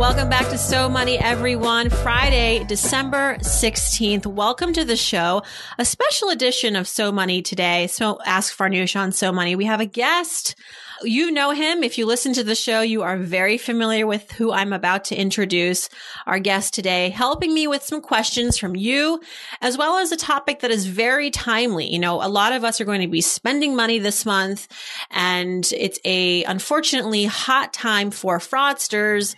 Welcome back to So Money, everyone. Friday, December 16th. Welcome to the show. A special edition of So Money today. So Ask Farnoosh on So Money. We have a guest. You know him. If you listen to the show, you are very familiar with who I'm about to introduce. Our guest today, helping me with some questions from you, as well as a topic that is very timely. You know, a lot of us are going to be spending money this month, and it's a unfortunately hot time for fraudsters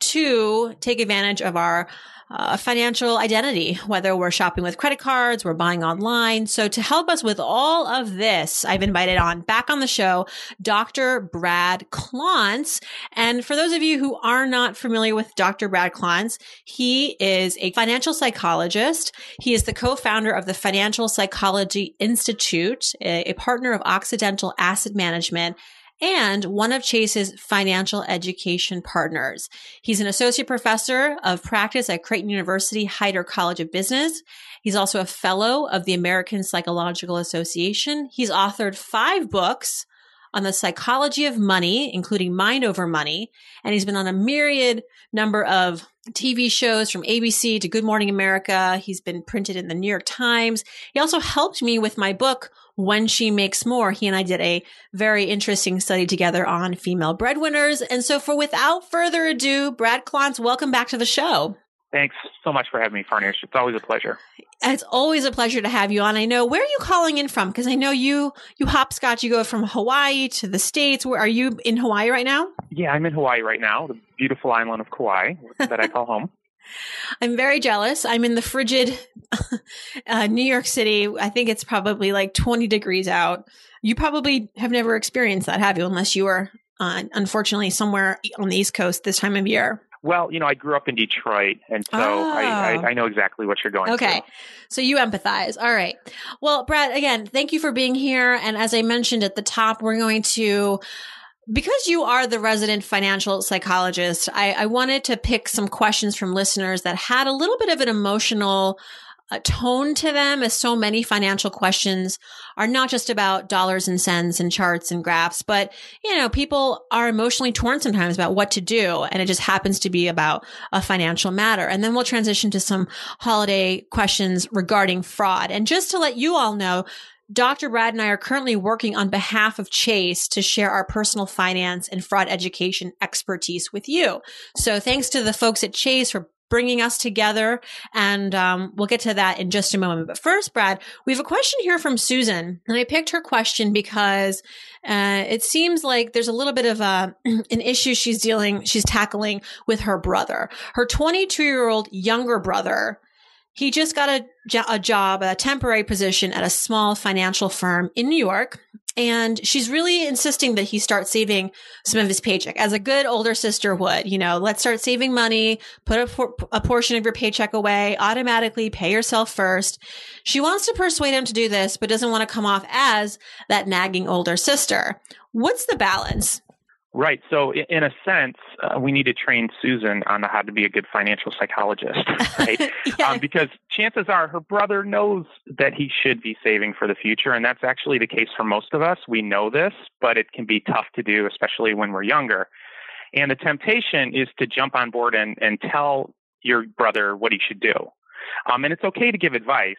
to take advantage of our uh, financial identity, whether we're shopping with credit cards, we're buying online. So to help us with all of this, I've invited on back on the show, Dr. Brad Klontz. And for those of you who are not familiar with Dr. Brad Klontz, he is a financial psychologist. He is the co-founder of the Financial Psychology Institute, a, a partner of Occidental Asset Management and one of Chase's financial education partners. He's an associate professor of practice at Creighton University Heider College of Business. He's also a fellow of the American Psychological Association. He's authored five books on the psychology of money, including Mind Over Money. And he's been on a myriad number of TV shows from ABC to Good Morning America. He's been printed in the New York Times. He also helped me with my book, When She Makes More. He and I did a very interesting study together on female breadwinners. And so for without further ado, Brad Klontz, welcome back to the show. Thanks so much for having me, Farnoosh. It's always a pleasure. It's always a pleasure to have you on. I know where are you calling in from? Because I know you you hopscotch. You go from Hawaii to the states. Where are you in Hawaii right now? Yeah, I'm in Hawaii right now, the beautiful island of Kauai that I call home. I'm very jealous. I'm in the frigid uh, New York City. I think it's probably like 20 degrees out. You probably have never experienced that, have you? Unless you were, uh, unfortunately, somewhere on the East Coast this time of year. Well, you know, I grew up in Detroit, and so oh. I, I, oh. I, know exactly what you're going okay. through. So you empathize. All right. Well, Brad, again, thank you for being here. And as I mentioned at the top, we're going to because you are the resident financial psychologist, I, I, wanted to pick some questions from listeners that had a little bit of an emotional a tone to them as so many financial questions are not just about dollars and cents and charts and graphs, but you know, people are emotionally torn sometimes about what to do. And it just happens to be about a financial matter. And then we'll transition to some holiday questions regarding fraud. And just to let you all know, Dr. Brad and I are currently working on behalf of Chase to share our personal finance and fraud education expertise with you. So thanks to the folks at Chase for bringing us together. And um, we'll get to that in just a moment. But first, Brad, we have a question here from Susan. And I picked her question because uh, it seems like there's a little bit of a, an issue she's dealing, she's tackling with her brother. Her 22 year old younger brother he just got a, a job, a temporary position at a small financial firm in New York. And she's really insisting that he start saving some of his paycheck as a good older sister would. You know, let's start saving money, put a, por- a portion of your paycheck away, automatically pay yourself first. She wants to persuade him to do this, but doesn't want to come off as that nagging older sister. What's the balance? Right. So, in a sense, uh, we need to train Susan on how to be a good financial psychologist, right? yeah. um, because chances are her brother knows that he should be saving for the future. And that's actually the case for most of us. We know this, but it can be tough to do, especially when we're younger. And the temptation is to jump on board and, and tell your brother what he should do. Um, and it's okay to give advice,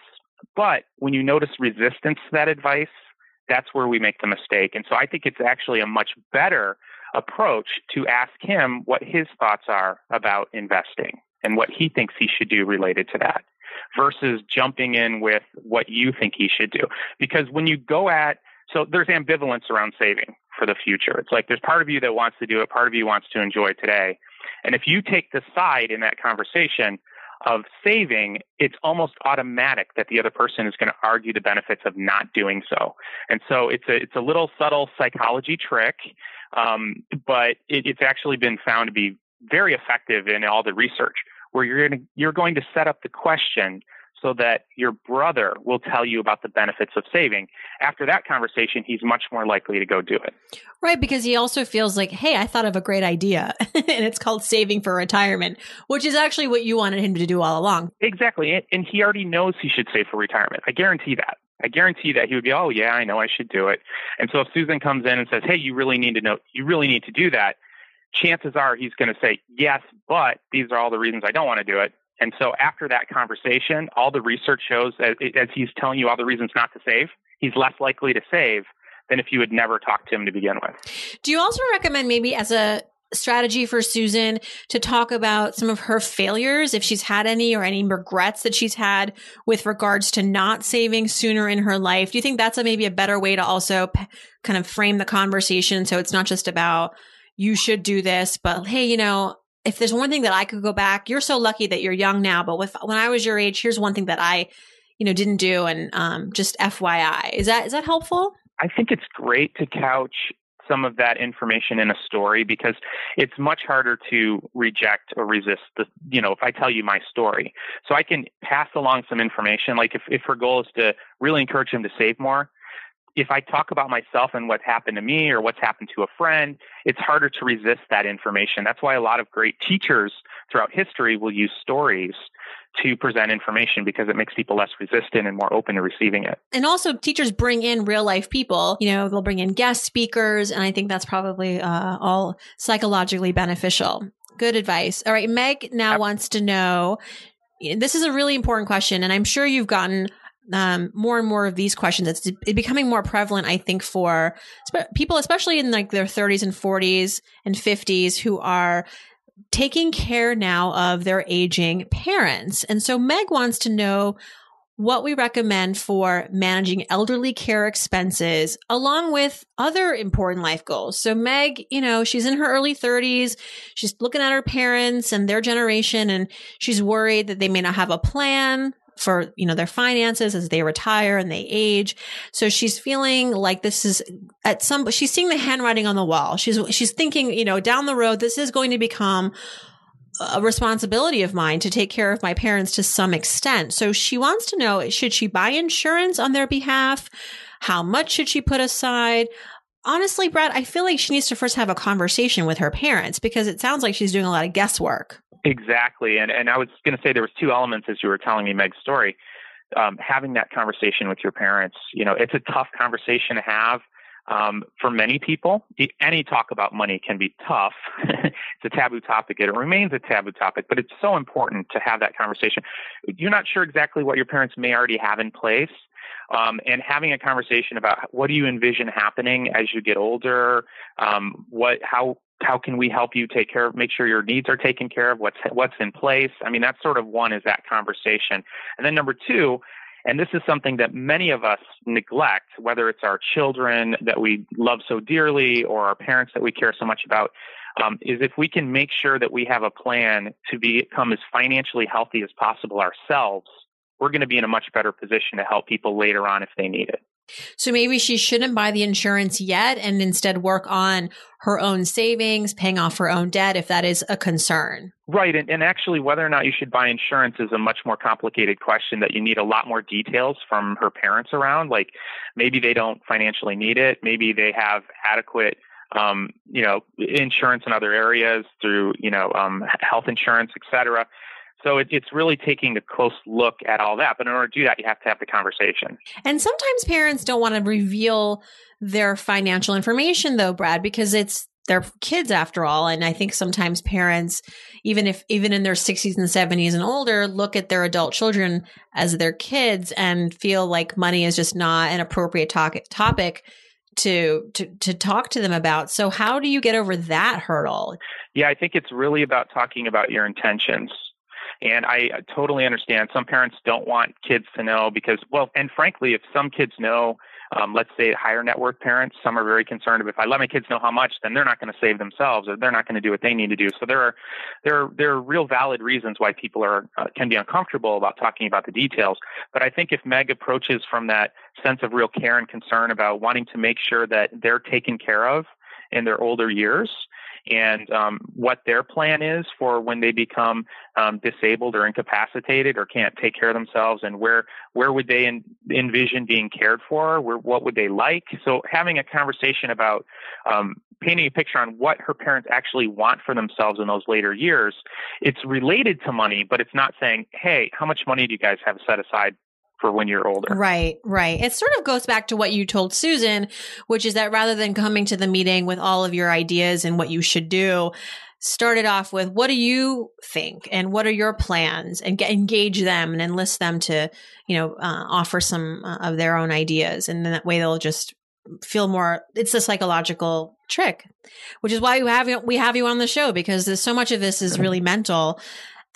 but when you notice resistance to that advice, that's where we make the mistake. And so I think it's actually a much better approach to ask him what his thoughts are about investing and what he thinks he should do related to that versus jumping in with what you think he should do. Because when you go at, so there's ambivalence around saving for the future. It's like there's part of you that wants to do it, part of you wants to enjoy today. And if you take the side in that conversation of saving, it's almost automatic that the other person is going to argue the benefits of not doing so. And so it's a it's a little subtle psychology trick, um, but it, it's actually been found to be very effective in all the research, where you're going to, you're going to set up the question so that your brother will tell you about the benefits of saving. After that conversation, he's much more likely to go do it. Right, because he also feels like, hey, I thought of a great idea, and it's called saving for retirement, which is actually what you wanted him to do all along. Exactly, and he already knows he should save for retirement. I guarantee that. I guarantee that he would be, oh yeah, I know I should do it. And so if Susan comes in and says, hey, you really need to know, you really need to do that, chances are he's going to say, yes, but these are all the reasons I don't want to do it. And so after that conversation, all the research shows that as he's telling you all the reasons not to save, he's less likely to save than if you had never talked to him to begin with. Do you also recommend maybe as a strategy for Susan to talk about some of her failures, if she's had any or any regrets that she's had with regards to not saving sooner in her life? Do you think that's a, maybe a better way to also p- kind of frame the conversation so it's not just about you should do this, but hey, you know, if there's one thing that I could go back, you're so lucky that you're young now, but with when I was your age, here's one thing that I, you know, didn't do and um, just FYI. Is that is that helpful? I think it's great to couch some of that information in a story because it's much harder to reject or resist the you know if i tell you my story so i can pass along some information like if, if her goal is to really encourage him to save more if I talk about myself and what's happened to me or what's happened to a friend, it's harder to resist that information. That's why a lot of great teachers throughout history will use stories to present information because it makes people less resistant and more open to receiving it. And also, teachers bring in real life people. You know, they'll bring in guest speakers, and I think that's probably uh, all psychologically beneficial. Good advice. All right, Meg now wants to know. This is a really important question, and I'm sure you've gotten um, more and more of these questions. It's becoming more prevalent, I think, for people, especially in like their 30s and 40s and 50s, who are taking care now of their aging parents. And so Meg wants to know what we recommend for managing elderly care expenses along with other important life goals. So Meg, you know, she's in her early 30s. She's looking at her parents and their generation and she's worried that they may not have a plan for, you know, their finances as they retire and they age. So she's feeling like this is at some, she's seeing the handwriting on the wall. She's, she's thinking, you know, down the road, this is going to become a responsibility of mine to take care of my parents to some extent. So she wants to know, should she buy insurance on their behalf? How much should she put aside? Honestly, Brad, I feel like she needs to first have a conversation with her parents because it sounds like she's doing a lot of guesswork. Exactly. And, and I was going to say there was two elements as you were telling me Meg's story. Um, having that conversation with your parents, you know, it's a tough conversation to have. Um, for many people, any talk about money can be tough. it's a taboo topic. It remains a taboo topic, but it's so important to have that conversation. You're not sure exactly what your parents may already have in place. Um, and having a conversation about what do you envision happening as you get older, um, what how how can we help you take care of make sure your needs are taken care of? What's what's in place? I mean that's sort of one is that conversation. And then number two and this is something that many of us neglect whether it's our children that we love so dearly or our parents that we care so much about um, is if we can make sure that we have a plan to become as financially healthy as possible ourselves we're going to be in a much better position to help people later on if they need it so maybe she shouldn't buy the insurance yet and instead work on her own savings, paying off her own debt if that is a concern. Right. And, and actually, whether or not you should buy insurance is a much more complicated question that you need a lot more details from her parents around. Like maybe they don't financially need it, maybe they have adequate um, you know, insurance in other areas through, you know, um, health insurance, et cetera. So it, it's really taking a close look at all that. But in order to do that, you have to have the conversation. And sometimes parents don't want to reveal their financial information, though, Brad, because it's their kids after all. And I think sometimes parents, even if even in their 60s and 70s and older, look at their adult children as their kids and feel like money is just not an appropriate topic to to to talk to them about. So how do you get over that hurdle? Yeah, I think it's really about talking about your intentions. And I totally understand some parents don't want kids to know because, well, and frankly, if some kids know Um, let's say higher net worth parents, some are very concerned if I let my kids know how much, then they're not going to save themselves or they're not going to do what they need to do. So there are there are, there are real valid reasons why people are uh, can be uncomfortable about talking about the details. But I think if Meg approaches from that sense of real care and concern about wanting to make sure that they're taken care of in their older years and um, what their plan is for when they become um, disabled or incapacitated or can't take care of themselves, and where where would they envision being cared for? Where, what would they like? So having a conversation about um, painting a picture on what her parents actually want for themselves in those later years, it's related to money, but it's not saying, "Hey, how much money do you guys have set aside for when you're older. Right, right. It sort of goes back to what you told Susan, which is that rather than coming to the meeting with all of your ideas and what you should do, started off with what do you think and what are your plans and get, engage them and enlist them to, you know, uh, offer some uh, of their own ideas. And then that way they'll just feel more it's a psychological trick which is why we have you, we have you on the show because there's so much of this is really mental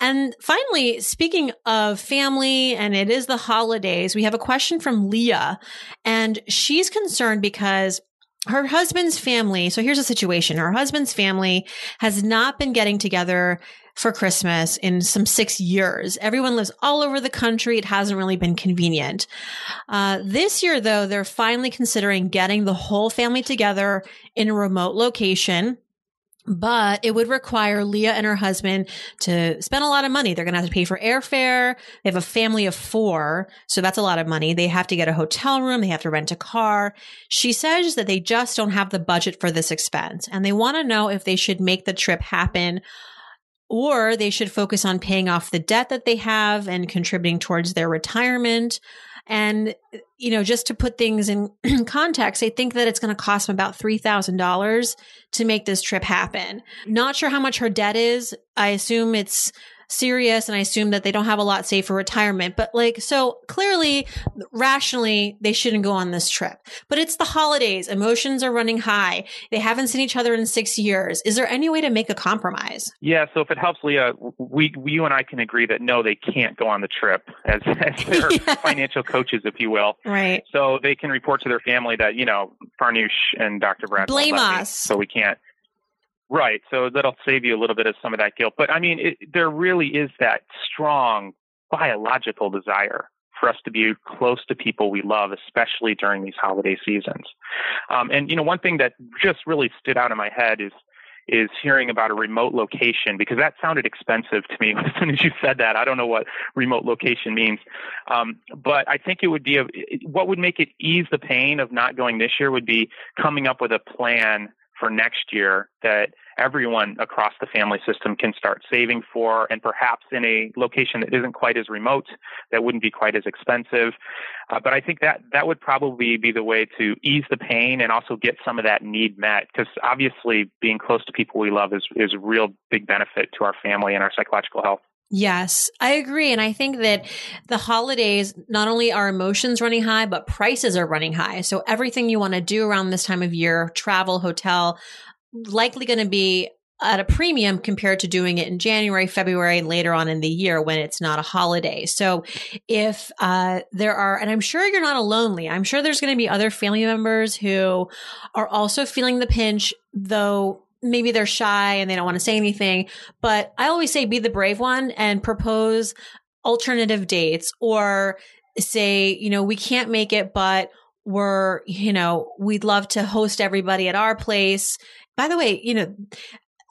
and finally, speaking of family, and it is the holidays, we have a question from Leah, and she's concerned because her husband's family. So here's a situation. Her husband's family has not been getting together for Christmas in some six years. Everyone lives all over the country. It hasn't really been convenient. Uh, this year, though, they're finally considering getting the whole family together in a remote location but it would require Leah and her husband to spend a lot of money. They're going to have to pay for airfare. They have a family of four. So that's a lot of money. They have to get a hotel room. They have to rent a car. She says that they just don't have the budget for this expense and they want to know if they should make the trip happen or they should focus on paying off the debt that they have and contributing towards their retirement. And, you know, just to put things in context, I think that it's going to cost them about $3,000 to make this trip happen. Not sure how much her debt is. I assume it's serious and I assume that they don't have a lot saved for retirement. But like, so clearly, rationally, they shouldn't go on this trip. But it's the holidays. Emotions are running high. They haven't seen each other in six years. Is there any way to make a compromise? Yeah. So if it helps, Leah, we, you and I can agree that no, they can't go on the trip as, as their yeah. financial coaches, if you will. Right. So they can report to their family that, you know, Farnoosh and Dr. Brad blame us. so we can't. Right. So that'll save you a little bit of some of that guilt. But I mean, it, there really is that strong biological desire for us to be close to people we love, especially during these holiday seasons. Um, and you know, one thing that just really stood out in my head is is hearing about a remote location because that sounded expensive to me as soon as you said that. I don't know what remote location means, um, but I think it would be a, what would make it ease the pain of not going this year would be coming up with a plan for next year that everyone across the family system can start saving for and perhaps in a location that isn't quite as remote that wouldn't be quite as expensive. Uh, but i think that that would probably be the way to ease the pain and also get some of that need met because obviously being close to people we love is is a real big benefit to our family and our psychological health Yes, I agree. And I think that the holidays, not only are emotions running high, but prices are running high. So everything you want to do around this time of year, travel, hotel, likely going to be at a premium compared to doing it in January, February, later on in the year when it's not a holiday. So if uh, there are, and I'm sure you're not alone, I'm sure there's going to be other family members who are also feeling the pinch, though maybe they're shy and they don't want to say anything. But I always say be the brave one and propose alternative dates or say, you know, we can't make it, but we're, you know, we'd love to host everybody at our place. By the way, you know,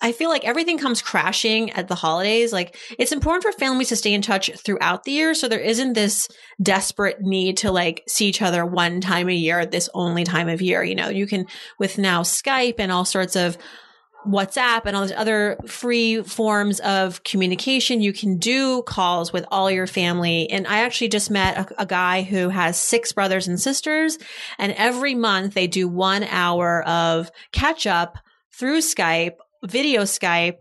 I feel like everything comes crashing at the holidays. Like it's important for families to stay in touch throughout the year. So there isn't this desperate need to like see each other one time a year this only time of year. You know, you can with now Skype and all sorts of WhatsApp and all these other free forms of communication. You can do calls with all your family. And I actually just met a, a, guy who has six brothers and sisters. And every month they do one hour of catch up through Skype, video Skype.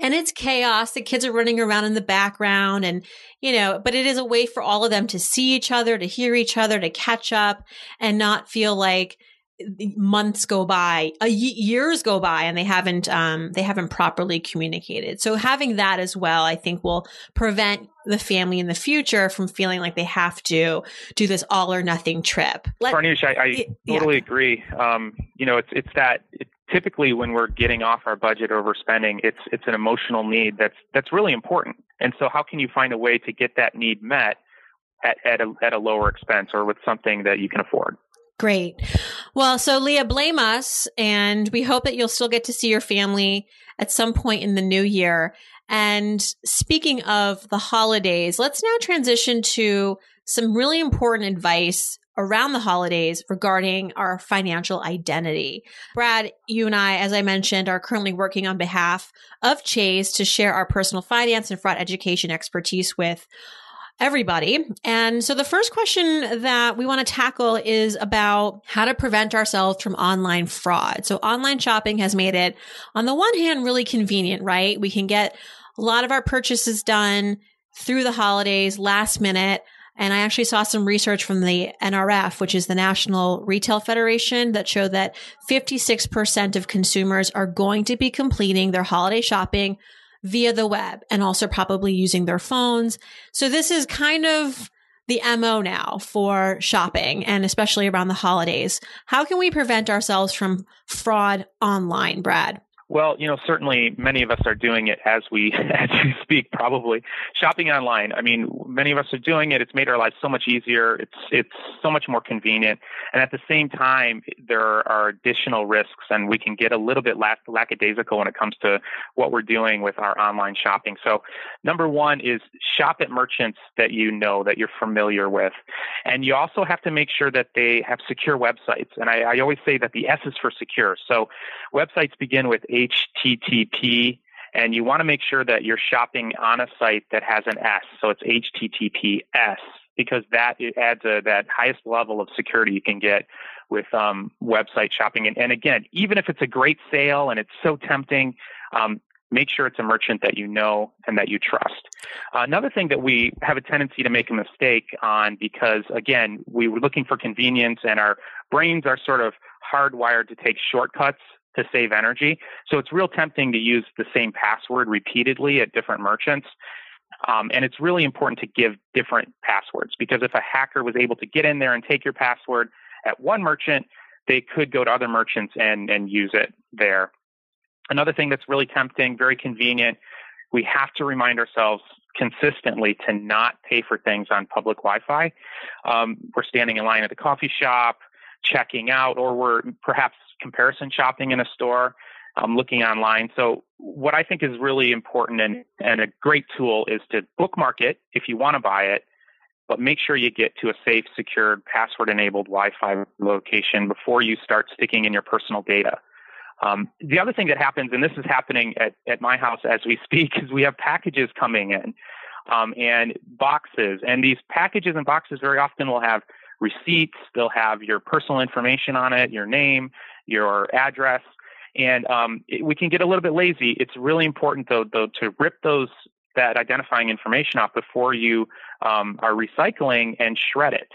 And it's chaos. The kids are running around in the background and, you know, but it is a way for all of them to see each other, to hear each other, to catch up and not feel like, months go by, years go by, and they haven't um, they haven't properly communicated. So having that as well, I think, will prevent the family in the future from feeling like they have to do this all or nothing trip. Let, Farnoosh, I, I totally agree. Um, you know, it's it's that it, typically when we're getting off our budget overspending, it's it's an emotional need that's that's really important. And so, how can you find a way to get that need met at at a, at a lower expense or with something that you can afford? Great. Well, so Leah, blame us, and we hope that you'll still get to see your family at some point in the new year. And speaking of the holidays, let's now transition to some really important advice around the holidays regarding our financial identity. Brad, you and I, as I mentioned, are currently working on behalf of Chase to share our personal finance and fraud education expertise with everybody. And so the first question that we want to tackle is about how to prevent ourselves from online fraud. So online shopping has made it, on the one hand, really convenient, right? We can get a lot of our purchases done through the holidays, last minute. And I actually saw some research from the NRF, which is the National Retail Federation, that showed that 56% of consumers are going to be completing their holiday shopping via the web and also probably using their phones. So this is kind of the MO now for shopping and especially around the holidays. How can we prevent ourselves from fraud online, Brad? Well, you know, certainly many of us are doing it as we as we speak. Probably shopping online. I mean, many of us are doing it. It's made our lives so much easier. It's it's so much more convenient, and at the same time, there are additional risks, and we can get a little bit lack, lackadaisical when it comes to what we're doing with our online shopping. So, number one is shop at merchants that you know that you're familiar with, and you also have to make sure that they have secure websites. And I, I always say that the S is for secure. So, websites begin with HTTP, and you want to make sure that you're shopping on a site that has an S. So it's HTTPS because that adds a, that highest level of security you can get with um, website shopping. And, and, again, even if it's a great sale and it's so tempting, um, make sure it's a merchant that you know and that you trust. Uh, another thing that we have a tendency to make a mistake on because, again, we were looking for convenience and our brains are sort of hardwired to take shortcuts to save energy. So it's real tempting to use the same password repeatedly at different merchants. Um, and it's really important to give different passwords because if a hacker was able to get in there and take your password at one merchant, they could go to other merchants and, and use it there. Another thing that's really tempting, very convenient, we have to remind ourselves consistently to not pay for things on public Wi Fi. Um, we're standing in line at the coffee shop, checking out, or we're perhaps comparison shopping in a store, um, looking online. So, what I think is really important and, and a great tool is to bookmark it if you want to buy it, but make sure you get to a safe, secured, password enabled Wi Fi location before you start sticking in your personal data. Um, the other thing that happens, and this is happening at, at my house as we speak, is we have packages coming in um, and boxes. And these packages and boxes very often will have receipts, they'll have your personal information on it, your name, your address. And um, it, we can get a little bit lazy. It's really important, though, though, to rip those that identifying information off before you um, are recycling and shred it.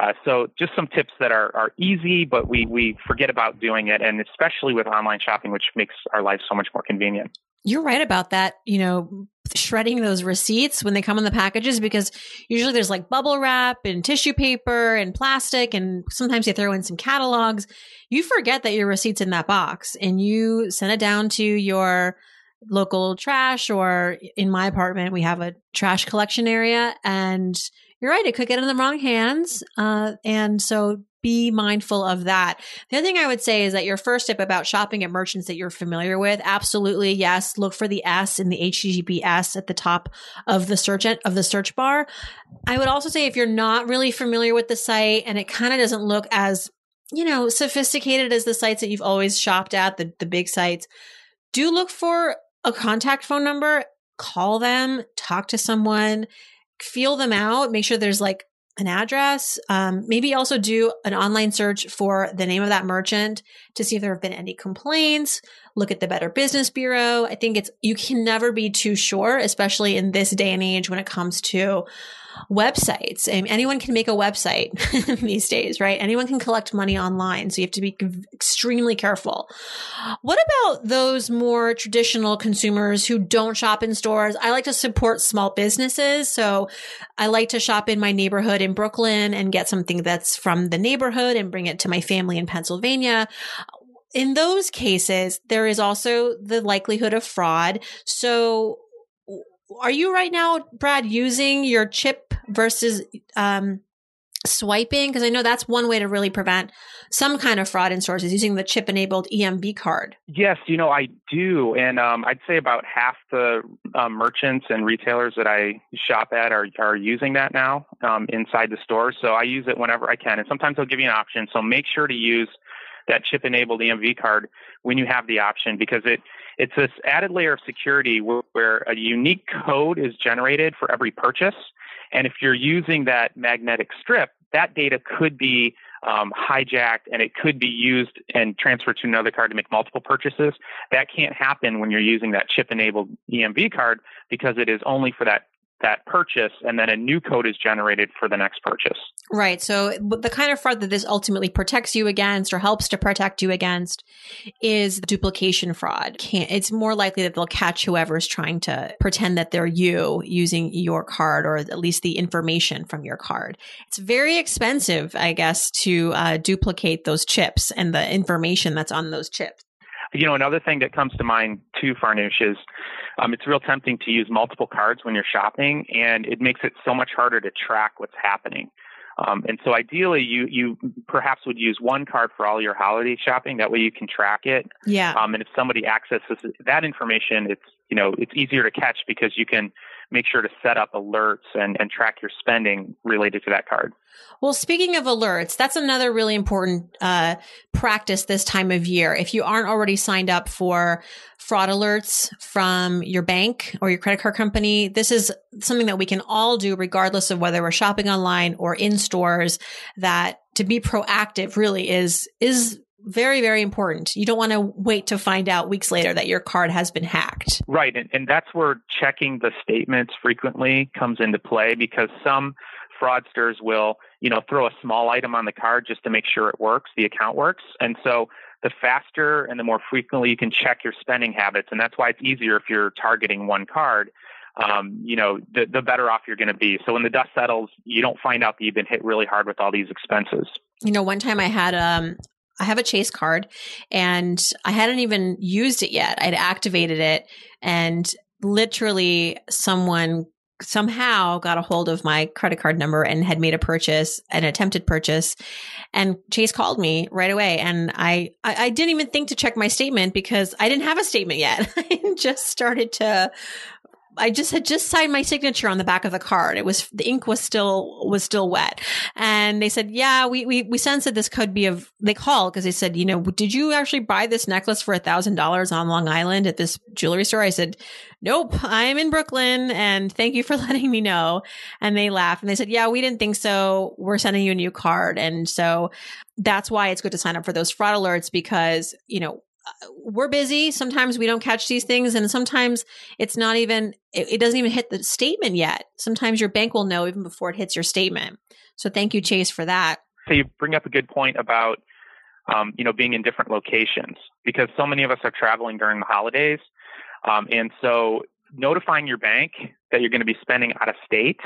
Uh, so just some tips that are, are easy, but we, we forget about doing it, and especially with online shopping, which makes our lives so much more convenient. You're right about that. You know, shredding those receipts when they come in the packages because usually there's like bubble wrap and tissue paper and plastic, and sometimes they throw in some catalogs. You forget that your receipt's in that box and you send it down to your local trash, or in my apartment, we have a trash collection area. And you're right, it could get in the wrong hands. Uh, and so be mindful of that. The other thing I would say is that your first tip about shopping at merchants that you're familiar with, absolutely yes, look for the S in the HTTPS at the top of the search of the search bar. I would also say if you're not really familiar with the site and it kind of doesn't look as you know sophisticated as the sites that you've always shopped at, the the big sites, do look for a contact phone number, call them, talk to someone, feel them out, make sure there's like an address. Um, maybe also do an online search for the name of that merchant to see if there have been any complaints. Look at the Better Business Bureau. I think it's, you can never be too sure, especially in this day and age when it comes to websites. And anyone can make a website these days, right? Anyone can collect money online. So you have to be extremely careful. What about those more traditional consumers who don't shop in stores? I like to support small businesses. So I like to shop in my neighborhood in Brooklyn and get something that's from the neighborhood and bring it to my family in Pennsylvania in those cases, there is also the likelihood of fraud. So, are you right now, Brad, using your chip versus um, swiping? Because I know that's one way to really prevent some kind of fraud in stores is using the chip enabled EMV card. Yes, you know, I do. And um, I'd say about half the um, merchants and retailers that I shop at are, are using that now um, inside the store. So I use it whenever I can. And sometimes they'll give you an option. So make sure to use that chip enabled EMV card when you have the option because it it's this added layer of security where, where a unique code is generated for every purchase. And if you're using that magnetic strip, that data could be um, hijacked and it could be used and transferred to another card to make multiple purchases. That can't happen when you're using that chip enabled EMV card because it is only for that that purchase and then a new code is generated for the next purchase. Right. So the kind of fraud that this ultimately protects you against or helps to protect you against is duplication fraud. Can't, it's more likely that they'll catch whoever's trying to pretend that they're you using your card or at least the information from your card. It's very expensive, I guess, to uh, duplicate those chips and the information that's on those chips. You know, another thing that comes to mind too, Farnoosh, is um, it's real tempting to use multiple cards when you're shopping, and it makes it so much harder to track what's happening. Um, and so ideally, you you perhaps would use one card for all your holiday shopping. That way, you can track it. Yeah. Um, and if somebody accesses that information, it's you know it's easier to catch because you can make sure to set up alerts and, and track your spending related to that card. Well, speaking of alerts, that's another really important uh, practice this time of year. If you aren't already signed up for fraud alerts from your bank or your credit card company, this is something that we can all do, regardless of whether we're shopping online or in stores. That to be proactive really is is very, very important. You don't want to wait to find out weeks later that your card has been hacked. Right. And, and that's where checking the statements frequently comes into play because some fraudsters will, you know, throw a small item on the card just to make sure it works, the account works. And so the faster and the more frequently you can check your spending habits, and that's why it's easier if you're targeting one card. Um, you know, the, the better off you're going to be. So when the dust settles, you don't find out that you've been hit really hard with all these expenses. You know, one time I had um, I have a Chase card and I hadn't even used it yet. I'd activated it and literally someone somehow got a hold of my credit card number and had made a purchase, an attempted purchase. And Chase called me right away. And I, I, I didn't even think to check my statement because I didn't have a statement yet. I just started to I just had just signed my signature on the back of the card. It was the ink was still was still wet, and they said, "Yeah, we we we sensed that this could be of." They called because they said, "You know, did you actually buy this necklace for a thousand dollars on Long Island at this jewelry store?" I said, "Nope, I am in Brooklyn, and thank you for letting me know." And they laughed and they said, "Yeah, we didn't think so. We're sending you a new card." And so that's why it's good to sign up for those fraud alerts because you know we're busy. Sometimes we don't catch these things, and sometimes it's not even, it, it, doesn't even hit the statement yet. Sometimes your bank will know even before it hits your statement. So thank you, Chase, for that. So you bring up a good point about, um, you know, being in different locations because so many of us are traveling during the holidays. Um, and so notifying your bank that you're going to be spending out of state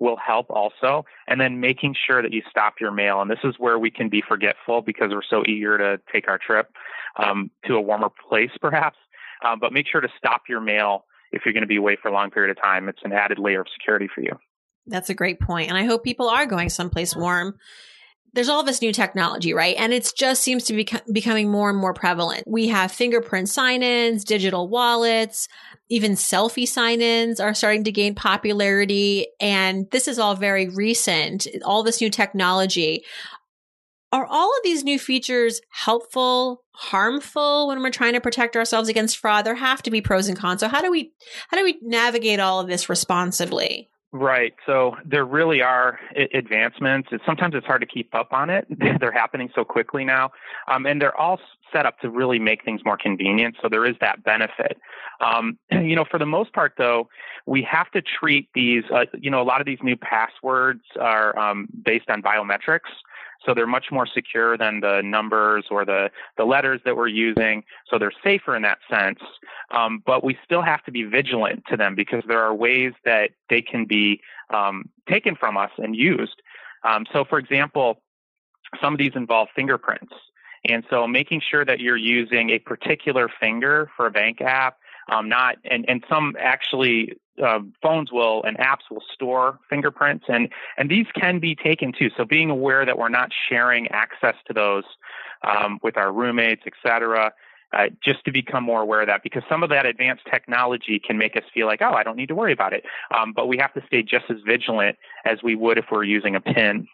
will help also. And then making sure that you stop your mail. And this is where we can be forgetful because we're so eager to take our trip um, to a warmer place, perhaps. Um, but make sure to stop your mail if you're going to be away for a long period of time. It's an added layer of security for you. That's a great point. And I hope people are going someplace warm there's all this new technology, right? And it just seems to be becoming more and more prevalent. We have fingerprint sign-ins, digital wallets, even selfie sign-ins are starting to gain popularity. And this is all very recent. All this new technology. Are all of these new features helpful, harmful when we're trying to protect ourselves against fraud? There have to be pros and cons. So how do we, how do we navigate all of this responsibly? Right. So there really are advancements. It's, sometimes it's hard to keep up on it. they're happening so quickly now. Um, and they're all set up to really make things more convenient. So there is that benefit. Um, you know, for the most part, though, we have to treat these, uh, you know, a lot of these new passwords are um, based on biometrics. So they're much more secure than the numbers or the, the letters that we're using. So they're safer in that sense. Um, but we still have to be vigilant to them because there are ways that they can be um, taken from us and used. Um, so, for example, some of these involve fingerprints. And so making sure that you're using a particular finger for a bank app, um, not, and, and some actually uh, phones will and apps will store fingerprints and and these can be taken too. So being aware that we're not sharing access to those um, with our roommates etc uh, just to become more aware of that because some of that advanced technology can make us feel like oh i don't need to worry about it. Um, but we have to stay just as vigilant as we would if we're using a pin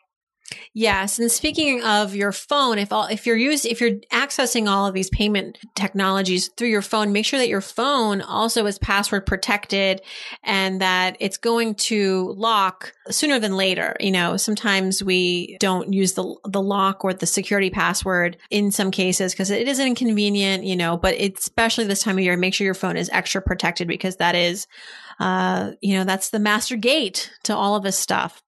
Yes, and speaking of your phone, if all if you're using if you're accessing all of these payment technologies through your phone, make sure that your phone also is password protected and that it's going to lock sooner than later. You know, sometimes we don't use the the lock or the security password in some cases because it is inconvenient, you know, but especially this time of year, make sure your phone is extra protected because that is uh, you know, that's the master gate to all of this stuff.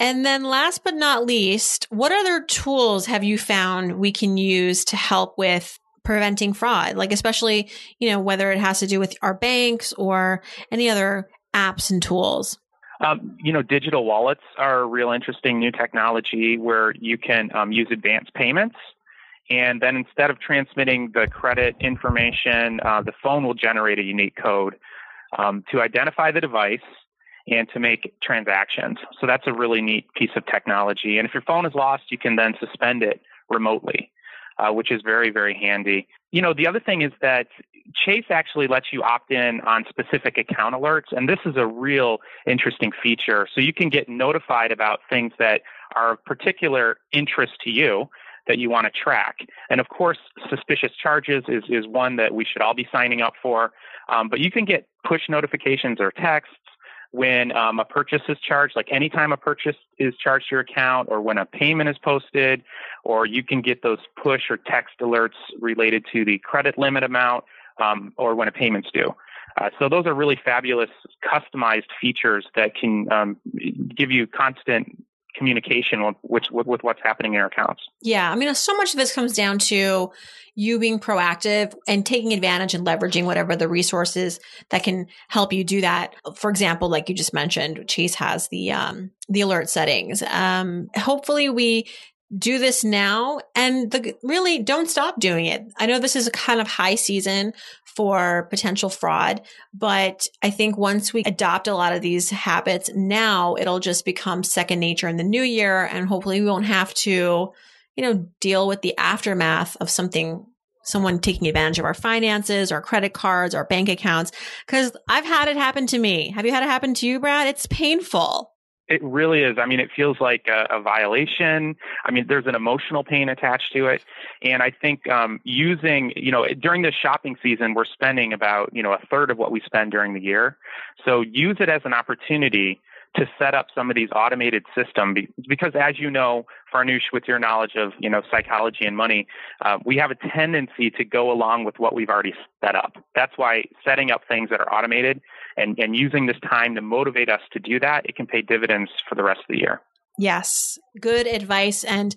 And then last but not least, what other tools have you found we can use to help with preventing fraud? Like, especially, you know, whether it has to do with our banks or any other apps and tools. Um, you know, digital wallets are a real interesting new technology where you can um, use advanced payments. And then instead of transmitting the credit information, uh, the phone will generate a unique code um, to identify the device and to make transactions. So that's a really neat piece of technology. And if your phone is lost, you can then suspend it remotely, uh, which is very, very handy. You know, the other thing is that Chase actually lets you opt in on specific account alerts, and this is a real interesting feature. So you can get notified about things that are of particular interest to you that you want to track. And of course, suspicious charges is, is one that we should all be signing up for. Um, but you can get push notifications or texts when um, a purchase is charged, like anytime a purchase is charged to your account or when a payment is posted, or you can get those push or text alerts related to the credit limit amount um, or when a payment's due. Uh, so those are really fabulous customized features that can um, give you constant communication with, with, with what's happening in our accounts. Yeah. I mean, so much of this comes down to you being proactive and taking advantage and leveraging whatever the resources that can help you do that. For example, like you just mentioned, Chase has the, um, the alert settings. Um, hopefully we do this now and the, really don't stop doing it. I know this is a kind of high season for potential fraud, but I think once we adopt a lot of these habits now, it'll just become second nature in the new year. And hopefully we won't have to, you know, deal with the aftermath of something someone taking advantage of our finances, our credit cards, our bank accounts. Cause I've had it happen to me. Have you had it happen to you, Brad? It's painful. It really is. I mean, it feels like a, a, violation. I mean, there's an emotional pain attached to it. And I think um, using, you know, during this shopping season, we're spending about, you know, a third of what we spend during the year. So use it as an opportunity to set up some of these automated systems because as you know farnoosh with your knowledge of you know psychology and money uh, we have a tendency to go along with what we've already set up that's why setting up things that are automated and, and using this time to motivate us to do that, it can pay dividends for the rest of the year. Yes, good advice. And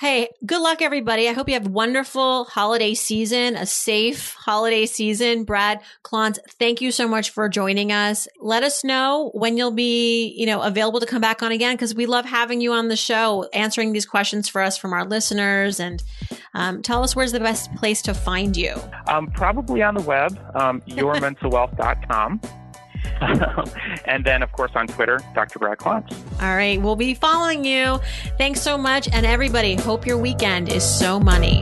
hey, good luck, everybody. I hope you have a wonderful holiday season, a safe holiday season. Brad Klontz, thank you so much for joining us. Let us know when you'll be, you know, available to come back on again because we love having you on the show, answering these questions for us from our listeners. And um, tell us where's the best place to find you. Um, probably on the web, um, yourmentalwealth.com. and then, of course, on Twitter, Dr. Brad Klontz. All right. We'll be following you. Thanks so much. And everybody, hope your weekend is so money.